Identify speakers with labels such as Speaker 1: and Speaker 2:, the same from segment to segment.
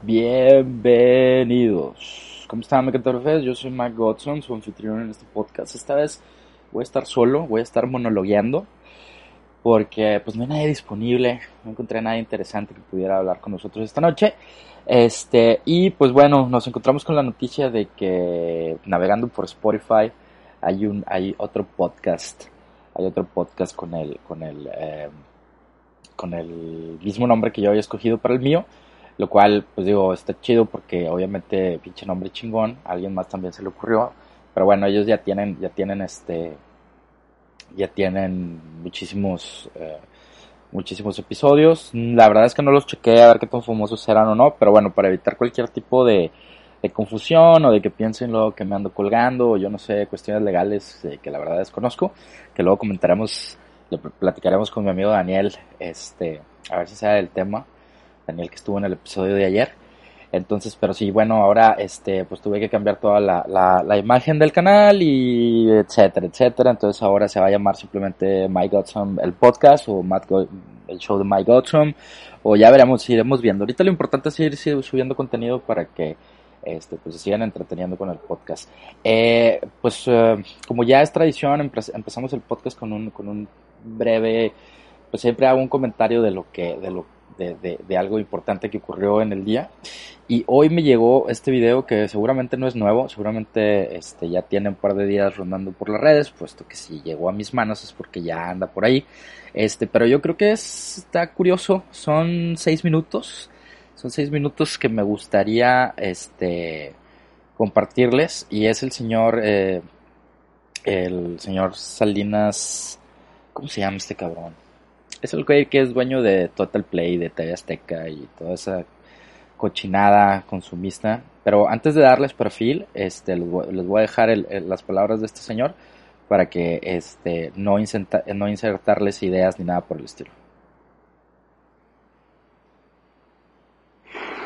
Speaker 1: Bienvenidos. ¿Cómo están, Mecatorfes? Yo soy Mike Godson, su anfitrión en este podcast. Esta vez voy a estar solo, voy a estar monologueando, porque pues no hay nadie disponible, no encontré a nadie interesante que pudiera hablar con nosotros esta noche. Este, y pues bueno, nos encontramos con la noticia de que navegando por Spotify hay un, hay otro podcast, hay otro podcast con el, con el, eh, con el mismo nombre que yo había escogido para el mío lo cual, pues digo, está chido porque obviamente pinche nombre chingón, alguien más también se le ocurrió, pero bueno, ellos ya tienen, ya tienen este, ya tienen muchísimos, eh, muchísimos episodios. La verdad es que no los chequé a ver qué tan famosos eran o no, pero bueno, para evitar cualquier tipo de, de confusión o de que piensen luego que me ando colgando o yo no sé, cuestiones legales eh, que la verdad desconozco, que luego comentaremos, le platicaremos con mi amigo Daniel, este, a ver si sabe del tema. Daniel que estuvo en el episodio de ayer. Entonces, pero sí, bueno, ahora este, pues tuve que cambiar toda la, la, imagen del canal y etcétera, etcétera. Entonces ahora se va a llamar simplemente My Godson el podcast o el show de My Godson o ya veremos, iremos viendo. Ahorita lo importante es ir, subiendo contenido para que este, pues se sigan entreteniendo con el podcast. Eh, pues eh, como ya es tradición, empezamos el podcast con un, con un breve, pues siempre hago un comentario de lo que, de lo de, algo importante que ocurrió en el día. Y hoy me llegó este video que seguramente no es nuevo, seguramente este, ya tiene un par de días rondando por las redes, puesto que si llegó a mis manos es porque ya anda por ahí. Este, pero yo creo que está curioso, son seis minutos, son seis minutos que me gustaría este, compartirles y es el señor, eh, el señor Salinas, ¿cómo se llama este cabrón? Es el que es dueño de Total Play, de TV Azteca y toda esa cochinada consumista. Pero antes de darles perfil, este, les voy, a dejar las palabras de este señor para que este, no insertarles ideas ni nada por el estilo.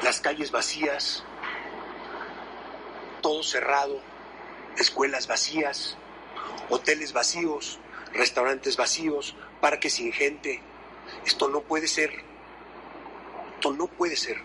Speaker 2: Las calles vacías, todo cerrado, escuelas vacías, hoteles vacíos, restaurantes vacíos, parques sin gente. Esto no puede ser. Esto no puede ser.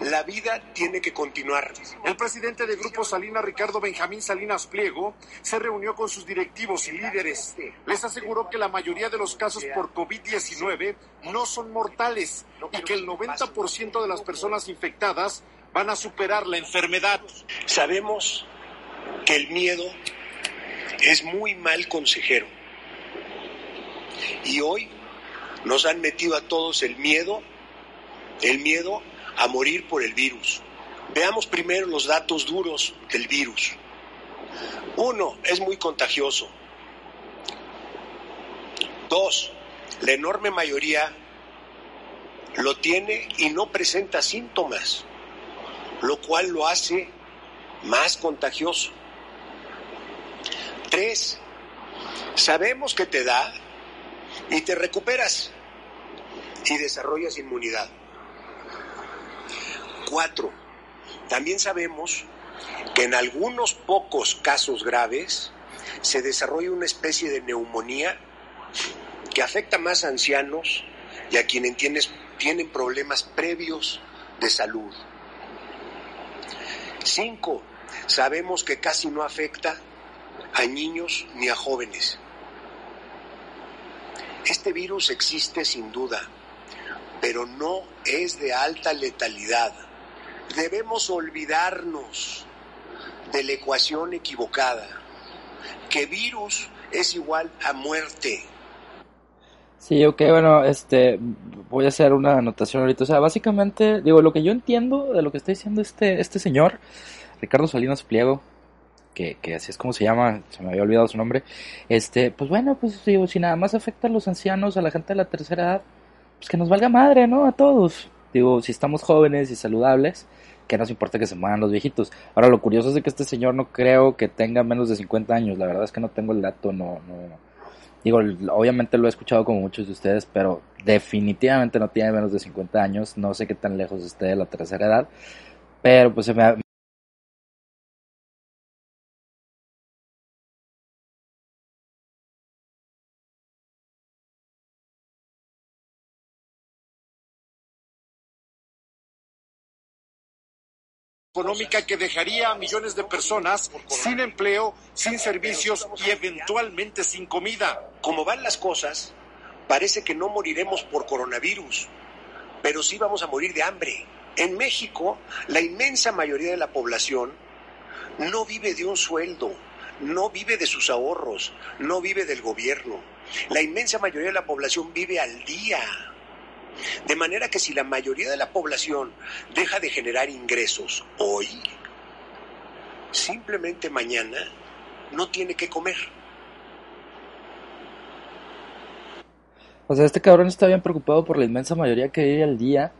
Speaker 2: La vida tiene que continuar.
Speaker 3: El presidente de Grupo Salinas, Ricardo Benjamín Salinas Pliego, se reunió con sus directivos y líderes. Les aseguró que la mayoría de los casos por COVID-19 no son mortales y que el 90% de las personas infectadas van a superar la enfermedad.
Speaker 2: Sabemos que el miedo es muy mal consejero y hoy nos han metido a todos el miedo, el miedo a morir por el virus. Veamos primero los datos duros del virus. Uno, es muy contagioso. Dos, la enorme mayoría lo tiene y no presenta síntomas, lo cual lo hace más contagioso. Tres, sabemos que te da y te recuperas y desarrollas inmunidad. Cuatro, también sabemos que en algunos pocos casos graves se desarrolla una especie de neumonía que afecta más a ancianos y a quienes tienen problemas previos de salud. Cinco, sabemos que casi no afecta a niños ni a jóvenes. Este virus existe sin duda, pero no es de alta letalidad. Debemos olvidarnos de la ecuación equivocada, que virus es igual a muerte.
Speaker 1: Sí, ok, bueno, este, voy a hacer una anotación ahorita. O sea, básicamente, digo, lo que yo entiendo de lo que está diciendo este, este señor, Ricardo Salinas Pliego, que, que, así es como se llama, se me había olvidado su nombre, este, pues bueno, pues digo, si nada más afecta a los ancianos, a la gente de la tercera edad, pues que nos valga madre, ¿no? A todos. Digo, si estamos jóvenes y saludables, que nos importa que se mueran los viejitos. Ahora, lo curioso es que este señor no creo que tenga menos de 50 años, la verdad es que no tengo el dato, no, no. Digo, obviamente lo he escuchado como muchos de ustedes, pero definitivamente no tiene menos de 50 años, no sé qué tan lejos esté de la tercera edad, pero pues se me,
Speaker 3: económica que dejaría a millones de personas sin empleo, sin servicios y eventualmente sin comida.
Speaker 2: Como van las cosas, parece que no moriremos por coronavirus, pero sí vamos a morir de hambre. En México, la inmensa mayoría de la población no vive de un sueldo, no vive de sus ahorros, no vive del gobierno. La inmensa mayoría de la población vive al día. De manera que si la mayoría de la población deja de generar ingresos hoy, simplemente mañana no tiene que comer.
Speaker 1: O sea, este cabrón está bien preocupado por la inmensa mayoría que vive al día,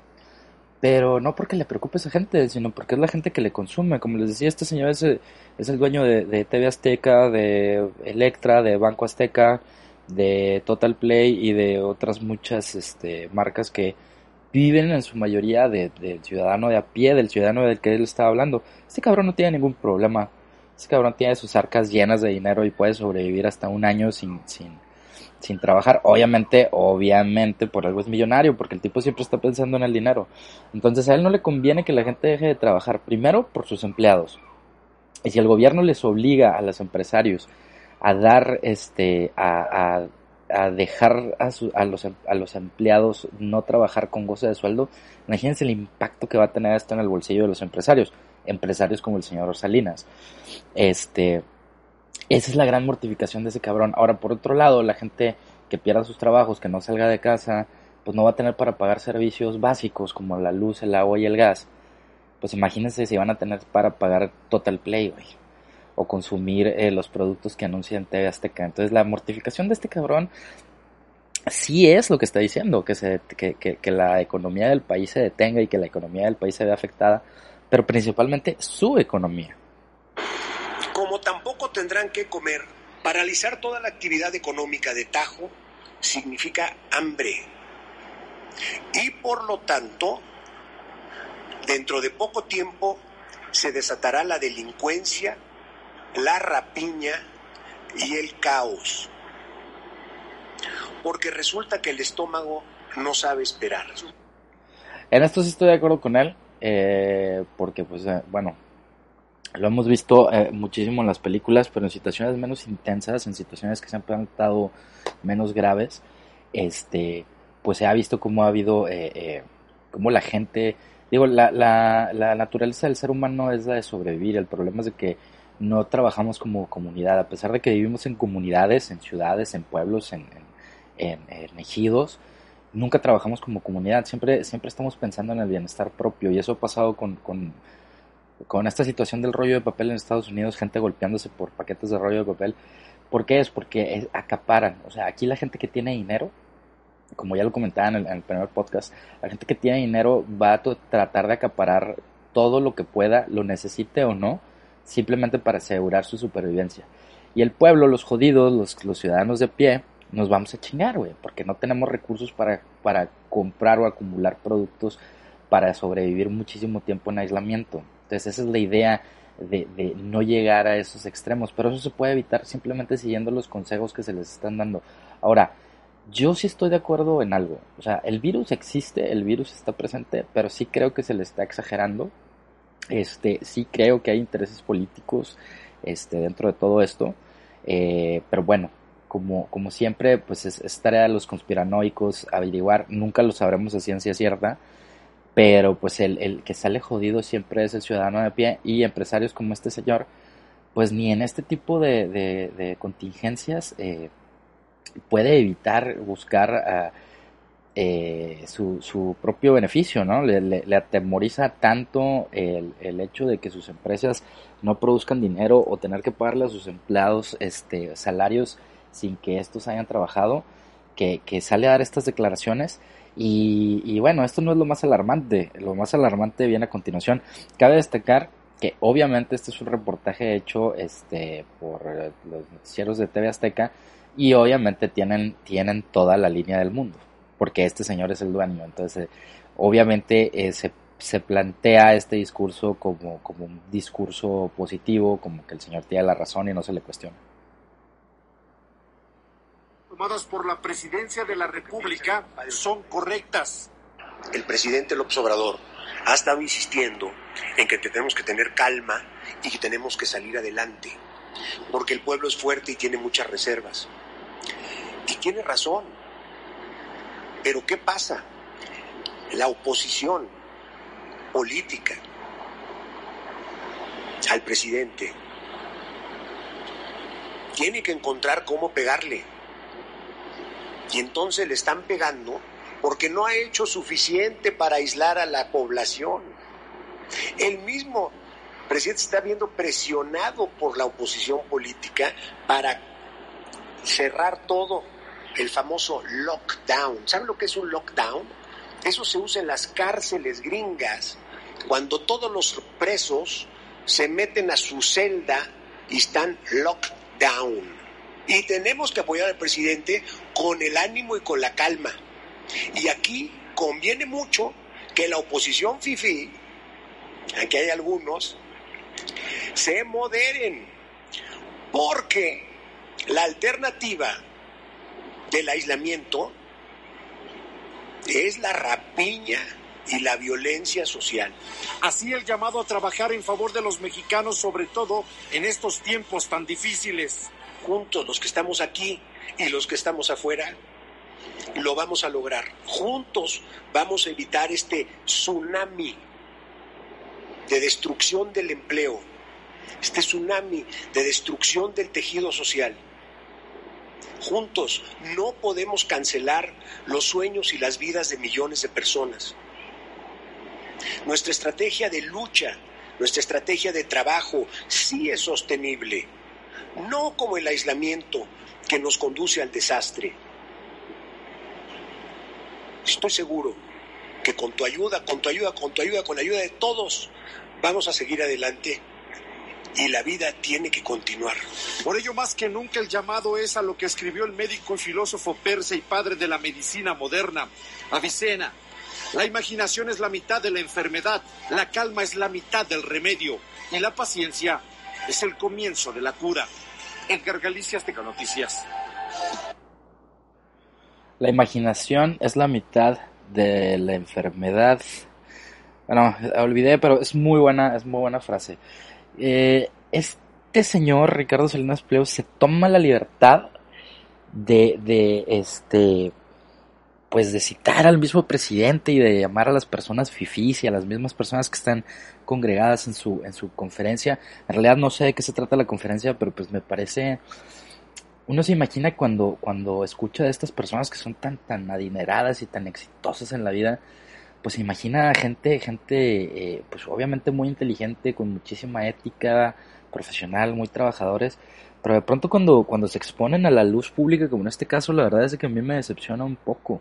Speaker 1: pero no porque le preocupe a esa gente, sino porque es la gente que le consume. Como les decía, este señor es, es el dueño de, de TV Azteca, de Electra, de Banco Azteca, de Total Play y de otras muchas este, marcas que viven en su mayoría del ciudadano de a pie, del ciudadano del que él estaba hablando. Este cabrón no tiene ningún problema. Este cabrón tiene sus arcas llenas de dinero y puede sobrevivir hasta un año sin, sin, sin trabajar. Obviamente, obviamente, por algo es millonario, porque el tipo siempre está pensando en el dinero. Entonces a él no le conviene que la gente deje de trabajar, primero por sus empleados. Y si el gobierno les obliga a los empresarios a dar, este, a, a, dejar a, a, los, a los empleados no trabajar con goce de sueldo, imagínense el impacto que va a tener esto en el bolsillo de los empresarios, empresarios como el señor Salinas. Este, esa es la gran mortificación de ese cabrón. Ahora, por otro lado, la gente que pierda sus trabajos, que no salga de casa, pues no va a tener para pagar servicios básicos como la luz, el agua y el gas. Pues imagínense si van a tener para pagar Total Play, güey o consumir eh, los productos que anuncian TV Azteca. Entonces la mortificación de este cabrón sí es lo que está diciendo, que, que, la economía del país se detenga y que la economía del país se vea afectada, pero principalmente su economía.
Speaker 2: Como tampoco tendrán que comer, paralizar toda la actividad económica de Tajo significa hambre. Y por lo tanto, dentro de poco tiempo se desatará la delincuencia la rapiña y el caos. Porque resulta que el estómago no sabe esperar.
Speaker 1: En esto sí estoy de acuerdo con él, eh, porque pues eh, bueno, lo hemos visto eh, muchísimo en las películas, pero en situaciones menos intensas, en situaciones que se han plantado menos graves, este, pues se ha visto cómo ha habido, cómo la gente, digo, la, la, la naturaleza del ser humano es la de sobrevivir, el problema es de que no trabajamos como comunidad, a pesar de que vivimos en comunidades, en ciudades, en pueblos, en, en, ejidos, nunca trabajamos como comunidad, siempre, siempre estamos pensando en el bienestar propio y eso ha pasado con, con, con esta situación del rollo de papel en Estados Unidos, gente golpeándose por paquetes de rollo de papel. ¿Por qué es? Porque acaparan, o sea, aquí la gente que tiene dinero, como ya lo comentaba en el, en el primer podcast, la gente que tiene dinero va a tratar de acaparar todo lo que pueda, lo necesite o no, simplemente para asegurar su supervivencia. Y el pueblo, los jodidos, los, ciudadanos de pie, nos vamos a chingar, güey, porque no tenemos recursos para, para comprar o acumular productos para sobrevivir muchísimo tiempo en aislamiento. Entonces esa es la idea de, de, no llegar a esos extremos, pero eso se puede evitar simplemente siguiendo los consejos que se les están dando. Ahora, yo sí estoy de acuerdo en algo, o sea, el virus existe, el virus está presente, pero sí creo que se le está exagerando este, sí creo que hay intereses políticos este, dentro de todo esto, eh, pero bueno, como, siempre, pues es, tarea de los conspiranoicos averiguar, nunca lo sabremos a ciencia cierta, pero pues el, que sale jodido siempre es el ciudadano de pie y empresarios como este señor, pues ni en este tipo de, contingencias eh, puede evitar buscar eh, su, su, propio beneficio, ¿no? Le, atemoriza tanto el, el, hecho de que sus empresas no produzcan dinero o tener que pagarle a sus empleados este, salarios sin que estos hayan trabajado, que, que sale a dar estas declaraciones. Y, y, bueno, esto no es lo más alarmante, lo más alarmante viene a continuación. Cabe destacar que obviamente este es un reportaje hecho este, por los noticieros de TV Azteca y obviamente tienen, tienen toda la línea del mundo porque este señor es el dueño. Entonces, obviamente eh, se, se, plantea este discurso como, como un discurso positivo, como que el señor tiene la razón y no se le cuestiona.
Speaker 3: Tomadas por la presidencia de la República son correctas.
Speaker 2: El presidente López Obrador ha estado insistiendo en que tenemos que tener calma y que tenemos que salir adelante, porque el pueblo es fuerte y tiene muchas reservas. Y tiene razón. Pero ¿qué pasa? La oposición política al presidente tiene que encontrar cómo pegarle. Y entonces le están pegando porque no ha hecho suficiente para aislar a la población. El mismo presidente está viendo presionado por la oposición política para cerrar todo, el famoso lockdown. ¿Saben lo que es un lockdown? Eso se usa en las cárceles gringas, cuando todos los presos se meten a su celda y están lockdown. Y tenemos que apoyar al presidente con el ánimo y con la calma. Y aquí conviene mucho que la oposición FIFI, aquí hay algunos, se moderen, porque la alternativa del aislamiento es la rapiña y la violencia social.
Speaker 3: Así el llamado a trabajar en favor de los mexicanos, sobre todo en estos tiempos tan difíciles.
Speaker 2: Juntos, los que estamos aquí y los que estamos afuera, lo vamos a lograr. Juntos vamos a evitar este tsunami de destrucción del empleo, este tsunami de destrucción del tejido social. Juntos no podemos cancelar los sueños y las vidas de millones de personas. Nuestra estrategia de lucha, nuestra estrategia de trabajo sí es sostenible, no como el aislamiento que nos conduce al desastre. Estoy seguro que con tu ayuda, con tu ayuda, con tu ayuda, con la ayuda de todos, vamos a seguir adelante y la vida tiene que continuar.
Speaker 3: Por ello, más que nunca, el llamado es a lo que escribió el médico y filósofo persa y padre de la medicina moderna, Avicena. La imaginación es la mitad de la enfermedad, la calma es la mitad del remedio y la paciencia es el comienzo de la cura. Edgar Galicia, Azteca Noticias.
Speaker 1: La imaginación es la mitad de la enfermedad. Bueno, olvidé, pero es muy buena, es muy buena frase. Eh, este señor, Ricardo Salinas Pliego, se toma la libertad de, de, este, pues de citar al mismo presidente y de llamar a las personas fifís y a las mismas personas que están congregadas en su, en su conferencia. En realidad no sé de qué se trata la conferencia, pero pues me parece, uno se imagina cuando, cuando escucha de estas personas que son tan, tan adineradas y tan exitosas en la vida, pues imagina gente, gente, eh, pues obviamente muy inteligente, con muchísima ética profesional, muy trabajadores, pero de pronto cuando, cuando se exponen a la luz pública, como en este caso, la verdad es que a mí me decepciona un poco.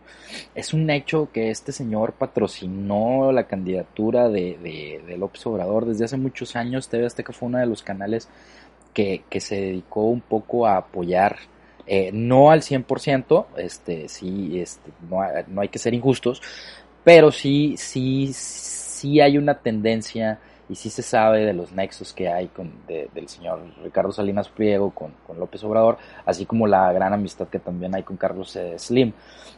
Speaker 1: Es un hecho que este señor patrocinó la candidatura de, de, López Obrador desde hace muchos años. TV Azteca fue uno de los canales que, que se dedicó un poco a apoyar eh, no al 100%, este, sí, este, no, no hay que ser injustos, pero sí, sí, sí hay una tendencia y sí se sabe de los nexos que hay con, del señor Ricardo Salinas Pliego con, con, López Obrador, así como la gran amistad que también hay con Carlos eh, Slim.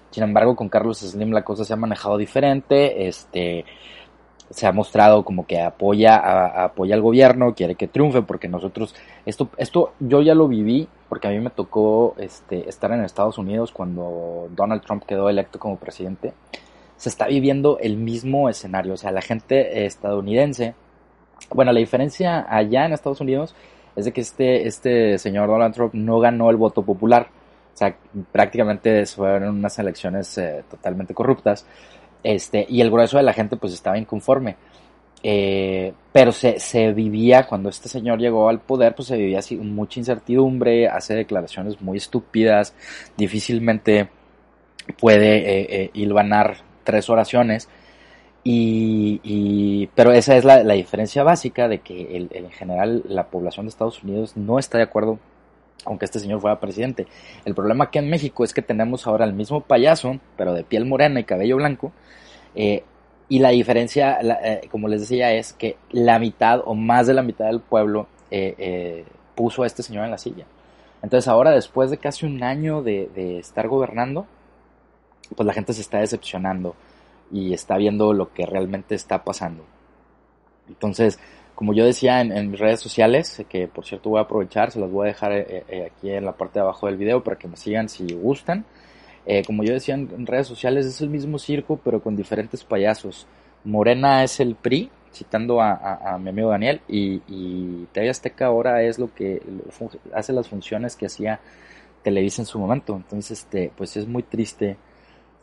Speaker 1: Sin embargo, con Carlos Slim la cosa se ha manejado diferente, este se ha mostrado como que apoya a, apoya al gobierno, quiere que triunfe porque nosotros esto esto yo ya lo viví porque a mí me tocó este estar en Estados Unidos cuando Donald Trump quedó electo como presidente se está viviendo el mismo escenario. O sea, la gente estadounidense, bueno, la diferencia allá en Estados Unidos es de que este, este señor Donald Trump no ganó el voto popular. O sea, prácticamente fueron unas elecciones eh, totalmente corruptas. Este, y el grueso de la gente pues estaba inconforme. Eh, pero se, se, vivía, cuando este señor llegó al poder, pues se vivía así mucha incertidumbre, hace declaraciones muy estúpidas, difícilmente puede eh, eh, hilvanar tres oraciones. Y, pero esa es la, la, diferencia básica de que el, en general la población de Estados Unidos no está de acuerdo aunque este señor fuera presidente. El problema aquí en México es que tenemos ahora el mismo payaso, pero de piel morena y cabello blanco. Eh, y la diferencia, la, eh, como les decía, es que la mitad o más de la mitad del pueblo eh, puso a este señor en la silla. Entonces ahora, después de casi un año de estar gobernando, pues la gente se está decepcionando. y está viendo lo que realmente está pasando. Entonces, como yo decía en, mis redes sociales, que por cierto voy a aprovechar, se las voy a dejar eh, eh, aquí en la parte de abajo del video para que me sigan si gustan. Eh, como yo decía en, redes sociales, es el mismo circo, pero con diferentes payasos. Morena es el PRI, citando a, mi amigo Daniel, y, y TV Azteca ahora es lo que hace las funciones que hacía Televisa en su momento. Entonces, este, pues es muy triste,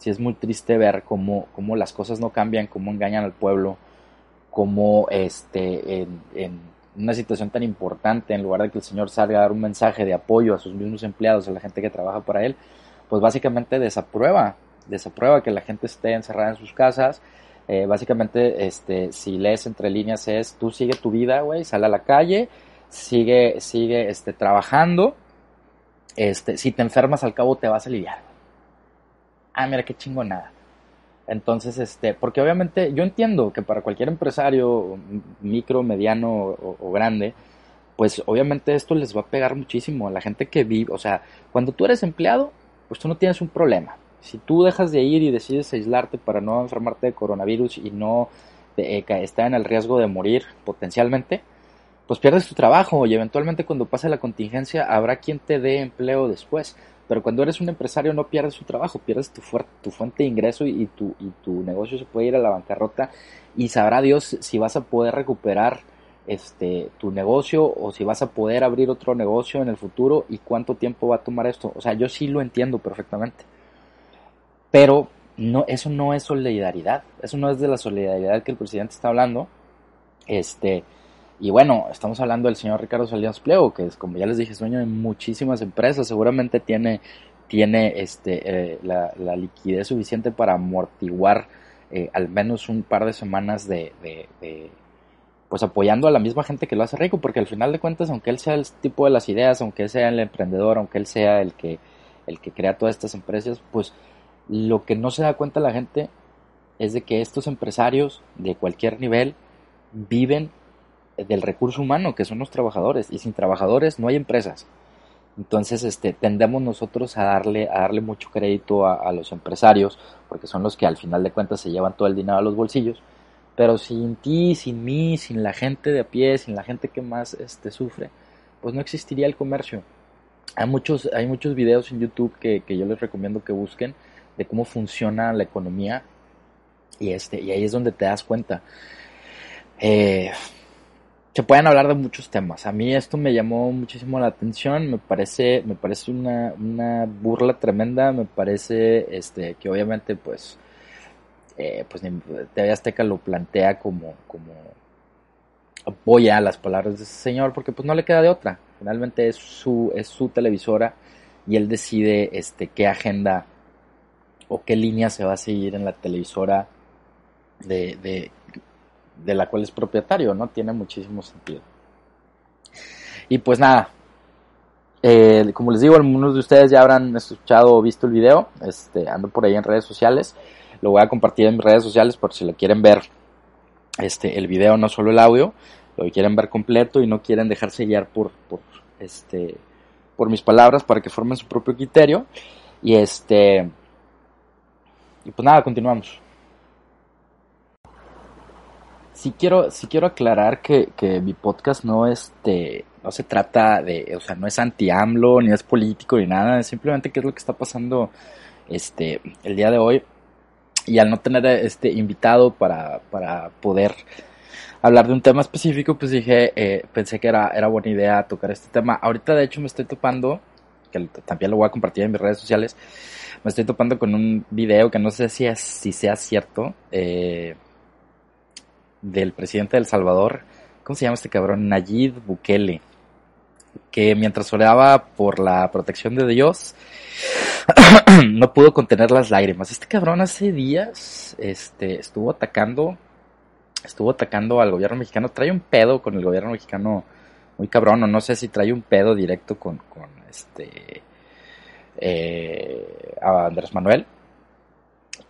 Speaker 1: sí es muy triste ver cómo, cómo las cosas no cambian, cómo engañan al pueblo como este, en, una situación tan importante, en lugar de que el señor salga a dar un mensaje de apoyo a sus mismos empleados, a la gente que trabaja para él, pues básicamente desaprueba, desaprueba que la gente esté encerrada en sus casas. Eh, básicamente, este, si lees entre líneas es, tú sigue tu vida, güey, sale a la calle, sigue, sigue, este, trabajando, este, si te enfermas al cabo te vas a aliviar. Ah, mira qué nada entonces, este, porque obviamente yo entiendo que para cualquier empresario, micro, mediano o, grande, pues obviamente esto les va a pegar muchísimo a la gente que vive, o sea, cuando tú eres empleado, pues tú no tienes un problema. Si tú dejas de ir y decides aislarte para no enfermarte de coronavirus y no eh, estar en el riesgo de morir potencialmente, pues pierdes tu trabajo y eventualmente cuando pase la contingencia habrá quien te dé empleo después. Pero cuando eres un empresario no pierdes tu trabajo, pierdes tu, fuente de ingreso y, tu, y tu negocio se puede ir a la bancarrota y sabrá Dios si vas a poder recuperar este tu negocio o si vas a poder abrir otro negocio en el futuro y cuánto tiempo va a tomar esto. O sea, yo sí lo entiendo perfectamente. Pero no, eso no es solidaridad. Eso no es de la solidaridad que el presidente está hablando. Este, y bueno, estamos hablando del señor Ricardo Salinas Pliego, que es, como ya les dije, es dueño de muchísimas empresas. Seguramente tiene, tiene este, eh, la, liquidez suficiente para amortiguar eh, al menos un par de semanas de, pues apoyando a la misma gente que lo hace rico, porque al final de cuentas, aunque él sea el tipo de las ideas, aunque él sea el emprendedor, aunque él sea el que, el que crea todas estas empresas, pues lo que no se da cuenta la gente es de que estos empresarios de cualquier nivel viven del recurso humano, que son los trabajadores, y sin trabajadores no hay empresas. Entonces, este, tendemos nosotros a darle, a darle mucho crédito a, los empresarios, porque son los que al final de cuentas se llevan todo el dinero a los bolsillos. Pero sin ti, sin mí, sin la gente de a pie, sin la gente que más este, sufre, pues no existiría el comercio. Hay muchos, hay muchos videos en YouTube que, que yo les recomiendo que busquen de cómo funciona la economía y, este, y ahí es donde te das cuenta. Eh, se pueden hablar de muchos temas. A mí esto me llamó muchísimo la atención, me parece, me parece una, una burla tremenda, me parece este que obviamente pues eh, pues TV Azteca lo plantea como, como apoya las palabras de ese señor porque pues no le queda de otra. Finalmente es su, es su televisora y él decide este qué agenda o qué línea se va a seguir en la televisora de, de de la cual es propietario, ¿no? Tiene muchísimo sentido. Y pues nada, eh, como les digo, algunos de ustedes ya habrán escuchado o visto el video, este, ando por ahí en redes sociales, lo voy a compartir en mis redes sociales por si lo quieren ver, este, el video, no solo el audio, lo quieren ver completo y no quieren dejarse guiar por, por, este, por mis palabras para que formen su propio criterio. Y este, y pues nada, continuamos sí quiero, sí quiero aclarar que, que mi podcast no este, no se trata de, o sea, no es anti-AMLO, ni es político, ni nada, es simplemente qué es lo que está pasando este, el día de hoy. Y al no tener este invitado para, para poder hablar de un tema específico, pues dije, eh, pensé que era, era buena idea tocar este tema. Ahorita de hecho me estoy topando, que también lo voy a compartir en mis redes sociales, me estoy topando con un video que no sé si, es, si sea cierto, eh, del presidente de El Salvador, ¿cómo se llama este cabrón? Nayib Bukele, que mientras oraba por la protección de Dios, no pudo contener las lágrimas. Este cabrón hace días este, estuvo atacando, estuvo atacando al gobierno mexicano, trae un pedo con el gobierno mexicano muy cabrón, o no sé si trae un pedo directo con, con este eh, a Andrés Manuel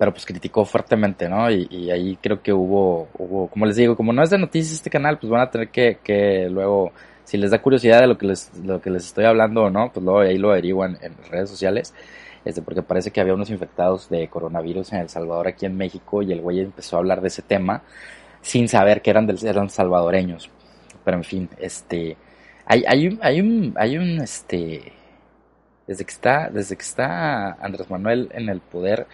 Speaker 1: pero pues criticó fuertemente, ¿no? Y, ahí creo que hubo, hubo, como les digo, como no es de noticias este canal, pues van a tener que, que luego, si les da curiosidad de lo que les, lo que les estoy hablando o no, pues luego ahí lo averiguan en redes sociales. este, porque parece que había unos infectados de coronavirus en El Salvador aquí en México y el güey empezó a hablar de ese tema sin saber que eran, del, eran salvadoreños. Pero en fin, este, hay, hay, un, hay un, hay un, este, desde que está, desde que está Andrés Manuel en el poder,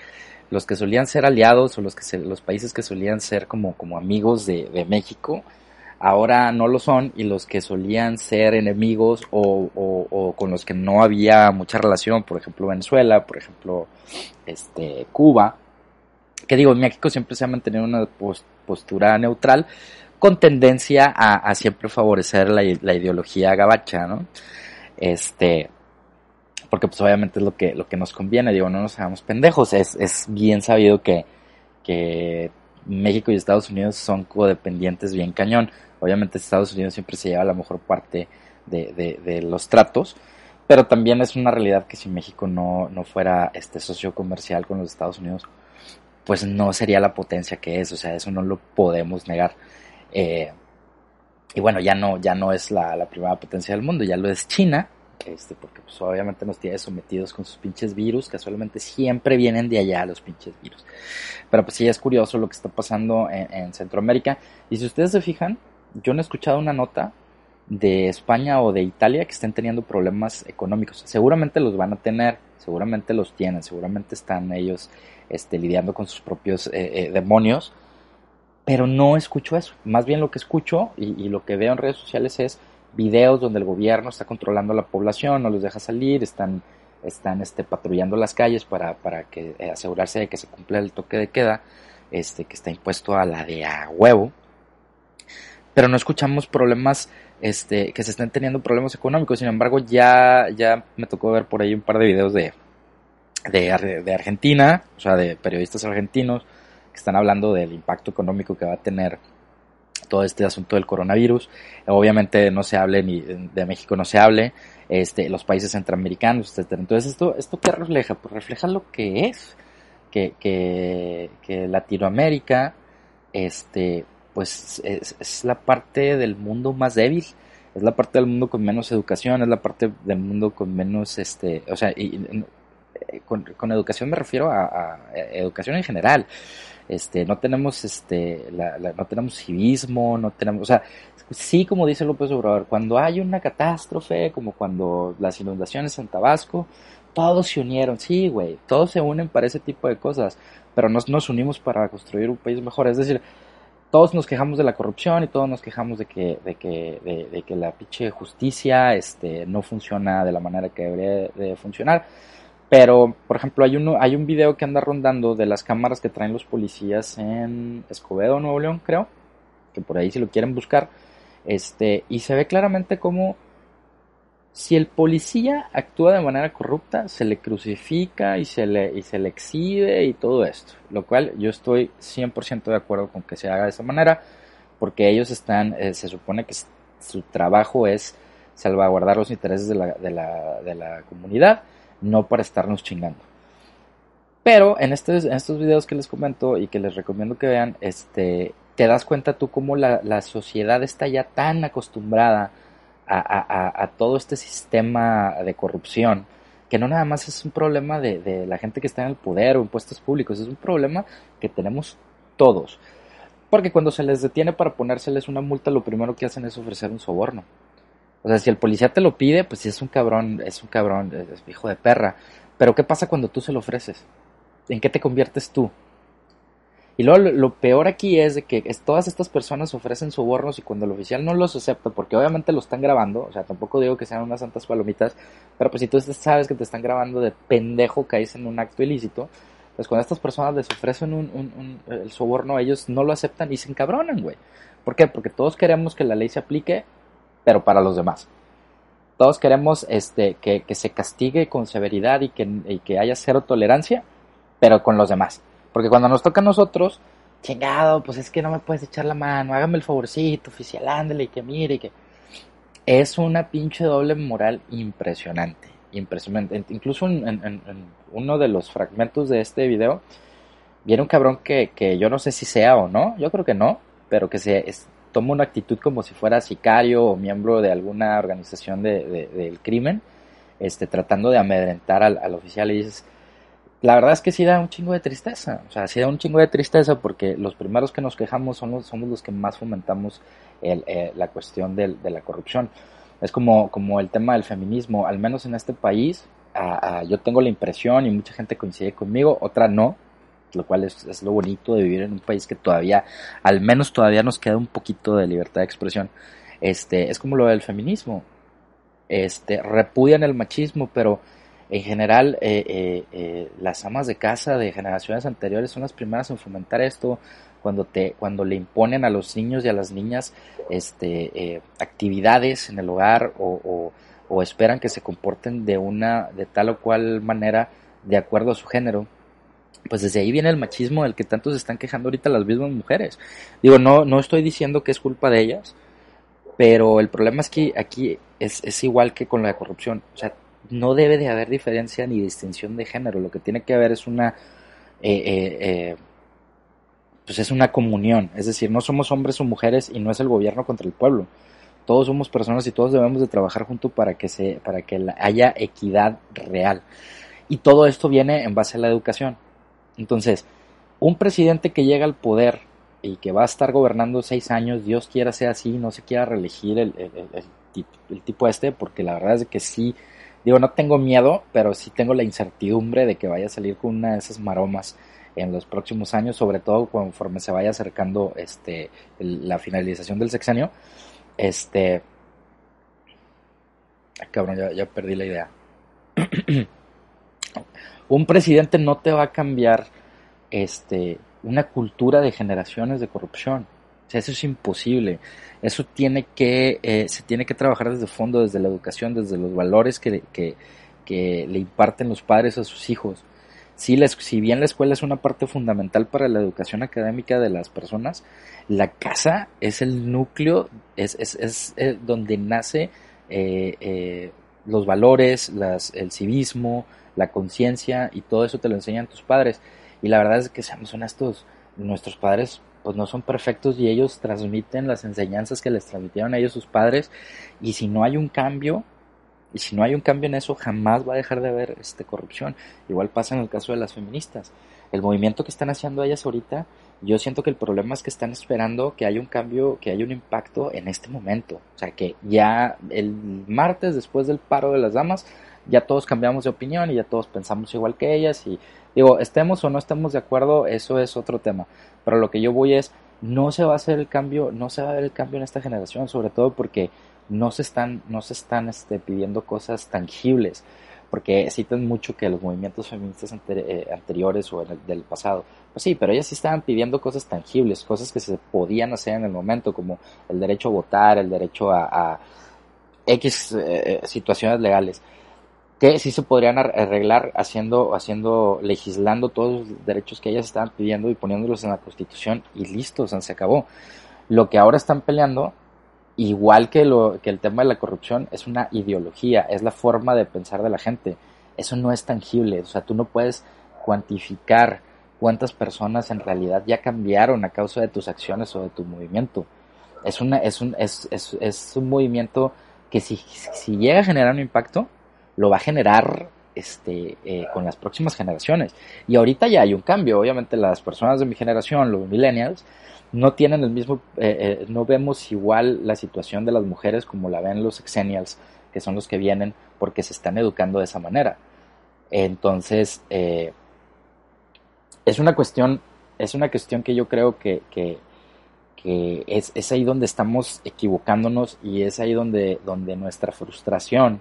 Speaker 1: los que solían ser aliados o los que los países que solían ser como, como amigos de, México, ahora no lo son y los que solían ser enemigos o, con los que no había mucha relación, por ejemplo Venezuela, por ejemplo este, Cuba, que digo, México siempre se ha mantenido una postura neutral con tendencia a, siempre favorecer la, la, ideología gabacha, ¿no? Este, porque pues obviamente es lo que, lo que nos conviene, digo, no nos hagamos pendejos, es, es bien sabido que, que México y Estados Unidos son codependientes bien cañón. Obviamente Estados Unidos siempre se lleva la mejor parte de, de, los tratos, pero también es una realidad que si México no, no fuera este socio comercial con los Estados Unidos, pues no sería la potencia que es, o sea, eso no lo podemos negar. Eh, y bueno, ya no, ya no es la, la, primera potencia del mundo, ya lo es China, este, porque pues obviamente nos tiene sometidos con sus pinches virus, casualmente siempre vienen de allá los pinches virus. Pero pues sí es curioso lo que está pasando en, en Centroamérica. Y si ustedes se fijan, yo no he escuchado una nota de España o de Italia que estén teniendo problemas económicos. Seguramente los van a tener, seguramente los tienen, seguramente están ellos este, lidiando con sus propios eh, eh, demonios, pero no escucho eso. Más bien lo que escucho y, lo que veo en redes sociales es videos donde el gobierno está controlando a la población, no los deja salir, están, están este, patrullando las calles para, para que, eh, asegurarse de que se cumpla el toque de queda, este, que está impuesto a la de a huevo pero no escuchamos problemas, este, que se estén teniendo problemas económicos. Sin embargo, ya, ya me tocó ver por ahí un par de videos de, de, de Argentina, o sea, de periodistas argentinos, que están hablando del impacto económico que va a tener todo este asunto del coronavirus. Obviamente no se hable ni de México no se hable, este, los países centroamericanos, etcétera. Entonces, esto, esto qué refleja? Pues refleja lo que es, que, que, que Latinoamérica, este, pues es, la parte del mundo más débil, es la parte del mundo con menos educación, es la parte del mundo con menos, este, o sea, y, eh, con, educación me refiero a, educación en general. Este, no tenemos, este, no tenemos civismo, no tenemos, o sea, sí, como dice López Obrador, cuando hay una catástrofe, como cuando las inundaciones en Tabasco, todos se unieron, sí, güey, todos se unen para ese tipo de cosas, pero nos, nos unimos para construir un país mejor. Es decir, todos nos quejamos de la corrupción y todos nos quejamos de que, de que, de, que la pinche justicia este, no funciona de la manera que debería de funcionar. Pero, por ejemplo, hay, uno, hay un video que anda rondando de las cámaras que traen los policías en Escobedo, Nuevo León, creo. Que por ahí si lo quieren buscar. Este, y se ve claramente cómo si el policía actúa de manera corrupta, se le crucifica y se le, y se le exhibe y todo esto. Lo cual yo estoy 100% de acuerdo con que se haga de esa manera, porque ellos están, eh, se supone que su trabajo es salvaguardar los intereses de la, de la, de la comunidad, no para estarnos chingando. Pero en, estos, estos videos que les comento y que les recomiendo que vean, este, te das cuenta tú cómo la, la sociedad está ya tan acostumbrada a, todo este sistema de corrupción, que no nada más es un problema de, la gente que está en el poder o en puestos públicos, es un problema que tenemos todos. Porque cuando se les detiene para ponérseles una multa, lo primero que hacen es ofrecer un soborno. O sea, si el policía te lo pide, pues si es un cabrón, es un cabrón, es hijo de perra. Pero ¿qué pasa cuando tú se lo ofreces? ¿En qué te conviertes tú? Y luego lo, peor aquí es de que todas estas personas ofrecen sobornos y cuando el oficial no los acepta, porque obviamente lo están grabando, o sea, tampoco digo que sean unas santas palomitas, pero pues si tú sabes que te están grabando de pendejo caes en un acto ilícito, pues cuando estas personas les ofrecen un, el soborno, ellos no lo aceptan y se encabronan, güey. ¿Por qué? Porque todos queremos que la ley se aplique, pero para los demás. Todos queremos este, que, se castigue con severidad y que, y que haya cero tolerancia, pero con los demás. Porque cuando nos toca a nosotros, chingado, pues es que no me puedes echar la mano, hágame el favorcito, oficial, ándale, y que mire, y que... Es una pinche doble moral impresionante, impresionante. Incluso en, uno de los fragmentos de este video, viene un cabrón que, que, yo no sé si sea o no, yo creo que no, pero que se toma una actitud como si fuera sicario o miembro de alguna organización de, del crimen, este, tratando de amedrentar al, al oficial y dices la verdad es que sí da un chingo de tristeza. O sea, sí da un chingo de tristeza porque los primeros que nos quejamos son los, somos los que más fomentamos el, eh, la cuestión del, de la corrupción. Es como, como el tema del feminismo, al menos en este país, yo tengo la impresión y mucha gente coincide conmigo, otra no, lo cual es, es, lo bonito de vivir en un país que todavía, al menos todavía nos queda un poquito de libertad de expresión. Este, es como lo del feminismo. Este, repudian el machismo, pero en general eh, eh, eh, las amas de casa de generaciones anteriores son las primeras en fomentar esto cuando te cuando le imponen a los niños y a las niñas este actividades en el hogar o, o, esperan que se comporten de una de tal o cual manera de acuerdo a su género pues desde ahí viene el machismo del que tanto se están quejando ahorita las mismas mujeres digo no no estoy diciendo que es culpa de ellas pero el problema es que aquí es, es igual que con la corrupción o sea no debe de haber diferencia ni distinción de género. Lo que tiene que haber es una, eh, eh, eh, pues es una comunión. Es decir, no somos hombres o mujeres y no es el gobierno contra el pueblo. Todos somos personas y todos debemos de trabajar juntos para que se, para que haya equidad real. Y todo esto viene en base a la educación. Entonces, un presidente que llega al poder y que va a estar gobernando seis años, Dios quiera sea así, no se quiera reelegir el, el tipo este, porque la verdad es que sí Digo, no tengo miedo, pero sí tengo la incertidumbre de que vaya a salir con una de esas maromas en los próximos años, sobre todo conforme se vaya acercando este la finalización del sexenio. Este cabrón, ya, ya perdí la idea. Un presidente no te va a cambiar este una cultura de generaciones de corrupción. O sea, eso es imposible. Eso tiene que, eh, se tiene que trabajar desde el fondo, desde la educación, desde los valores que, que, le imparten los padres a sus hijos. Si, les, si bien la escuela es una parte fundamental para la educación académica de las personas, la casa es el núcleo, es, es, es, eh, donde nace eh, eh, los valores, las, el civismo, la conciencia y todo eso te lo enseñan tus padres. Y la verdad es que seamos honestos, nuestros padres pues no son perfectos y ellos transmiten las enseñanzas que les transmitieron a ellos sus padres. Y si no hay un cambio y si no hay un cambio en eso jamás va a dejar de haber este corrupción. Igual pasa en el caso de las feministas. El movimiento que están haciendo ellas ahorita yo siento que el problema es que están esperando que haya un cambio que haya un impacto en este momento. O sea que ya el martes después del paro de las damas ya todos cambiamos de opinión y ya todos pensamos igual que ellas y digo, estemos o no estemos de acuerdo, eso es otro tema, pero lo que yo voy es, no se va a hacer el cambio, no se va a ver el cambio en esta generación, sobre todo porque no se están, no se están este, pidiendo cosas tangibles, porque citan mucho que los movimientos feministas eh, anteriores o del pasado, pues sí, pero ellas sí estaban pidiendo cosas tangibles, cosas que se podían hacer en el momento, como el derecho a votar, el derecho a, X eh, eh, situaciones legales que sí se podrían arreglar haciendo, haciendo, legislando todos los derechos que ellas estaban pidiendo y poniéndolos en la constitución y listo, o sea, se acabó. Lo que ahora están peleando, igual que, lo, que el tema de la corrupción, es una ideología, es la forma de pensar de la gente. Eso no es tangible, o sea, tú no puedes cuantificar cuántas personas en realidad ya cambiaron a causa de tus acciones o de tu movimiento. Es, una, es, un, es, es, es un movimiento que si, si llega a generar un impacto, lo va a generar este, eh, con las próximas generaciones. Y ahorita ya hay un cambio. Obviamente las personas de mi generación, los millennials, no tienen el mismo, eh, eh, no vemos igual la situación de las mujeres como la ven los exennials, que son los que vienen porque se están educando de esa manera. Entonces, es una cuestión, es una cuestión que yo creo que, que, es, es, ahí donde estamos equivocándonos y es ahí donde, donde nuestra frustración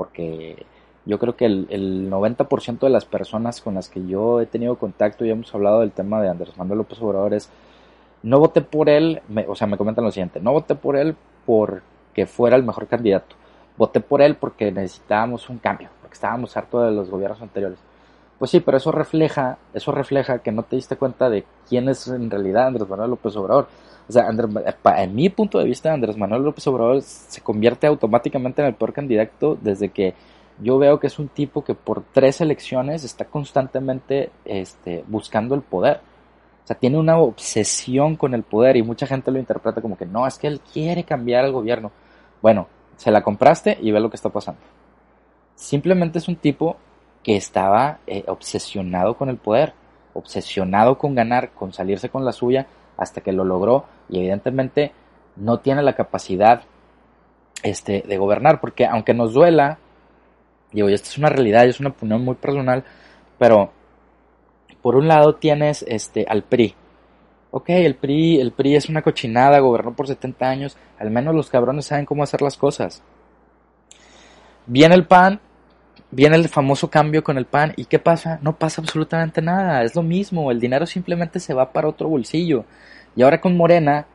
Speaker 1: porque yo creo que el, el 90% de las personas con las que yo he tenido contacto y hemos hablado del tema de Andrés Manuel López Obrador es, no voté por él, o sea, me comentan lo siguiente, no voté por él porque fuera el mejor candidato, voté por él porque necesitábamos un cambio, porque estábamos hartos de los gobiernos anteriores. Pues sí, pero eso refleja, eso refleja que no te diste cuenta de quién es en realidad Andrés Manuel López Obrador. O sea, en mi punto de vista, Andrés Manuel López Obrador se convierte automáticamente en el peor candidato desde que yo veo que es un tipo que por tres elecciones está constantemente este, buscando el poder. O sea, tiene una obsesión con el poder y mucha gente lo interpreta como que no, es que él quiere cambiar el gobierno. Bueno, se la compraste y ve lo que está pasando. Simplemente es un tipo que estaba eh, obsesionado con el poder, obsesionado con ganar, con salirse con la suya, hasta que lo logró y evidentemente no tiene la capacidad este, de gobernar, porque aunque nos duela, digo, y esta es una realidad, es una opinión muy personal, pero por un lado tienes este, al PRI. Ok, el PRI, el PRI es una cochinada, gobernó por 70 años, al menos los cabrones saben cómo hacer las cosas. Viene el PAN, viene el famoso cambio con el PAN, ¿y qué pasa? No pasa absolutamente nada, es lo mismo, el dinero simplemente se va para otro bolsillo. Y ahora con Morena,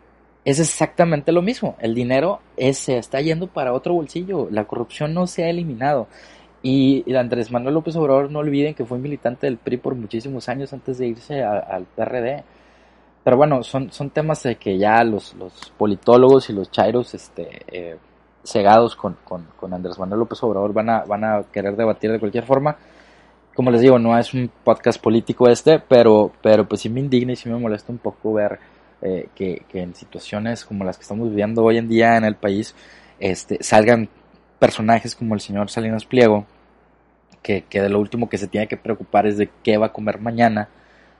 Speaker 1: es exactamente lo mismo. El dinero se está yendo para otro bolsillo. La corrupción no se ha eliminado. Y, Andrés Manuel López Obrador, no olviden que fue militante del PRI por muchísimos años antes de irse al PRD. Pero bueno, son, son temas de que ya los, los politólogos y los chairos este, eh, cegados con, con, con, Andrés Manuel López Obrador van a, van a querer debatir de cualquier forma. Como les digo, no es un podcast político este, pero, pero pues sí me indigna y sí me molesta un poco ver eh, que, en situaciones como las que estamos viviendo hoy en día en el país este, salgan personajes como el señor Salinas Pliego, que, que de lo último que se tiene que preocupar es de qué va a comer mañana,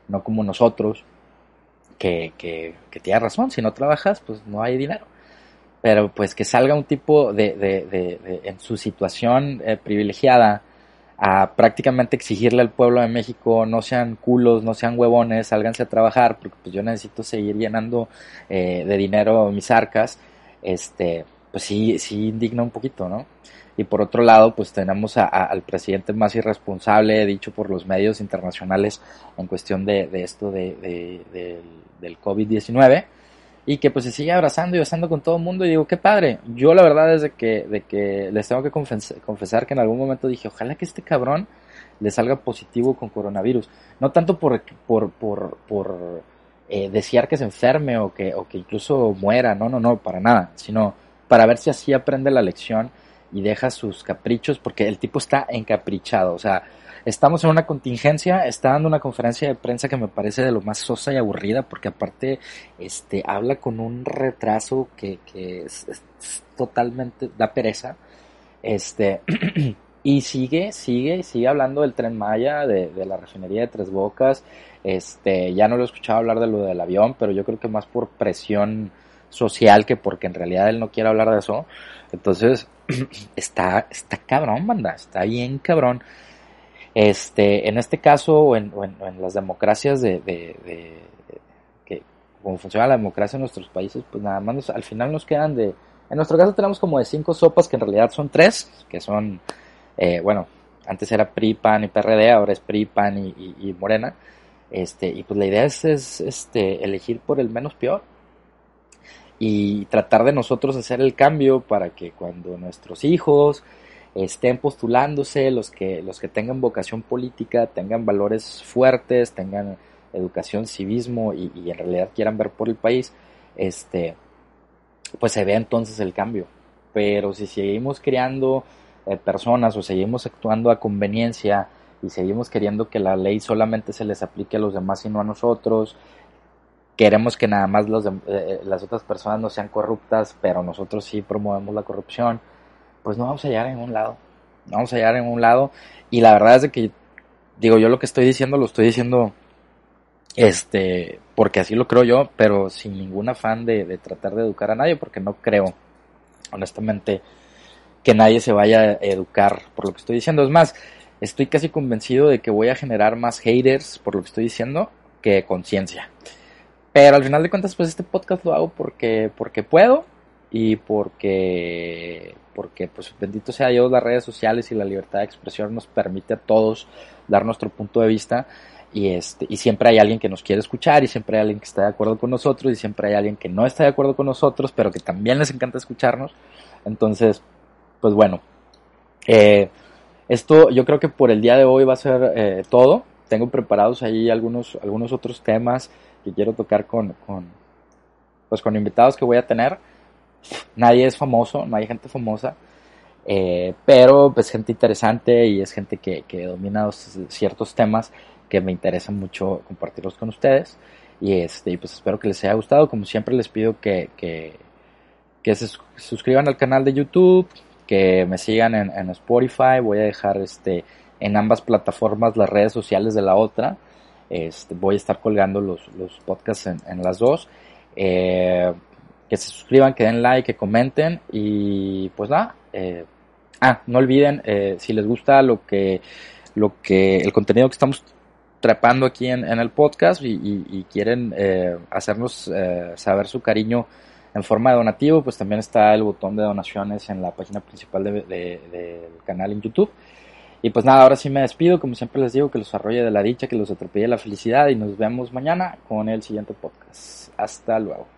Speaker 1: no como nosotros, que, que, que tiene razón, si no trabajas, pues no hay dinero pero pues que salga un tipo de, de, de, en su situación eh, privilegiada a prácticamente exigirle al pueblo de México no sean culos, no sean huevones, sálganse a trabajar, porque pues yo necesito seguir llenando eh, de dinero mis arcas, este, pues sí, sí indigna un poquito, ¿no? Y por otro lado, pues tenemos al presidente más irresponsable, dicho por los medios internacionales, en cuestión de, esto de, del COVID-19, y que pues se sigue abrazando y besando con todo el mundo y digo, qué padre. Yo la verdad es de que, de que les tengo que confesar que en algún momento dije, ojalá que este cabrón le salga positivo con coronavirus. No tanto por, por, por, por eh, desear que se enferme o que, o que incluso muera, no, no, no, para nada, sino para ver si así aprende la lección y deja sus caprichos, porque el tipo está encaprichado, o sea, estamos en una contingencia, está dando una conferencia de prensa que me parece de lo más sosa y aburrida, porque aparte este, habla con un retraso que, que es, totalmente, da pereza. Este, y sigue, sigue, sigue hablando del tren Maya, de, de, la refinería de Tres Bocas. Este, ya no lo he escuchado hablar de lo del avión, pero yo creo que más por presión social que porque en realidad él no quiere hablar de eso. Entonces, está, está cabrón, banda, está bien cabrón. Este, en este caso, o en, las democracias de, que, como funciona la democracia en nuestros países, pues nada más al final nos quedan de, en nuestro caso tenemos como de cinco sopas que en realidad son tres, que son, eh, bueno, antes era PRI, PAN y PRD, ahora es PRI, PAN y, Morena. Este, y pues la idea es, es, este, elegir por el menos peor y tratar de nosotros hacer el cambio para que cuando nuestros hijos, estén postulándose, los que, los que tengan vocación política, tengan valores fuertes, tengan educación, civismo y, en realidad quieran ver por el país, este, pues se ve entonces el cambio. Pero si seguimos creando eh, personas o seguimos actuando a conveniencia y seguimos queriendo que la ley solamente se les aplique a los demás y no a nosotros, queremos que nada más los eh, las otras personas no sean corruptas, pero nosotros sí promovemos la corrupción, pues no vamos a llegar en un lado. No vamos a llegar en un lado. Y la verdad es que, digo, yo lo que estoy diciendo lo estoy diciendo, este, porque así lo creo yo, pero sin ningún afán de, de tratar de educar a nadie, porque no creo, honestamente, que nadie se vaya a educar por lo que estoy diciendo. Es más, estoy casi convencido de que voy a generar más haters por lo que estoy diciendo que conciencia. Pero al final de cuentas, pues este podcast lo hago porque, porque puedo y porque porque pues bendito sea Dios las redes sociales y la libertad de expresión nos permite a todos dar nuestro punto de vista y este y siempre hay alguien que nos quiere escuchar y siempre hay alguien que está de acuerdo con nosotros y siempre hay alguien que no está de acuerdo con nosotros pero que también les encanta escucharnos. Entonces pues bueno eh, esto yo creo que por el día de hoy va a ser eh, todo. Tengo preparados ahí algunos algunos otros temas que quiero tocar con, con pues con invitados que voy a tener nadie es famoso, no hay gente famosa, eh, pero pues gente interesante y es gente que, que domina ciertos temas que me interesan mucho compartirlos con ustedes. Y este, pues espero que les haya gustado. Como siempre les pido que, que, que se suscriban al canal de YouTube, que me sigan en, en, Spotify. Voy a dejar este en ambas plataformas las redes sociales de la otra. Este, voy a estar colgando los, los podcasts en, las dos. Eh, que se suscriban, que den like, que comenten y pues nada. Eh, ah, no olviden eh, si les gusta lo que, lo que, el contenido que estamos trepando aquí en, el podcast y, quieren eh, hacernos saber su cariño en forma de donativo, pues también está el botón de donaciones en la página principal del canal en YouTube. Y pues nada, ahora sí me despido, como siempre les digo, que los arrolle de la dicha, que los atropelle la felicidad y nos vemos mañana con el siguiente podcast. Hasta luego.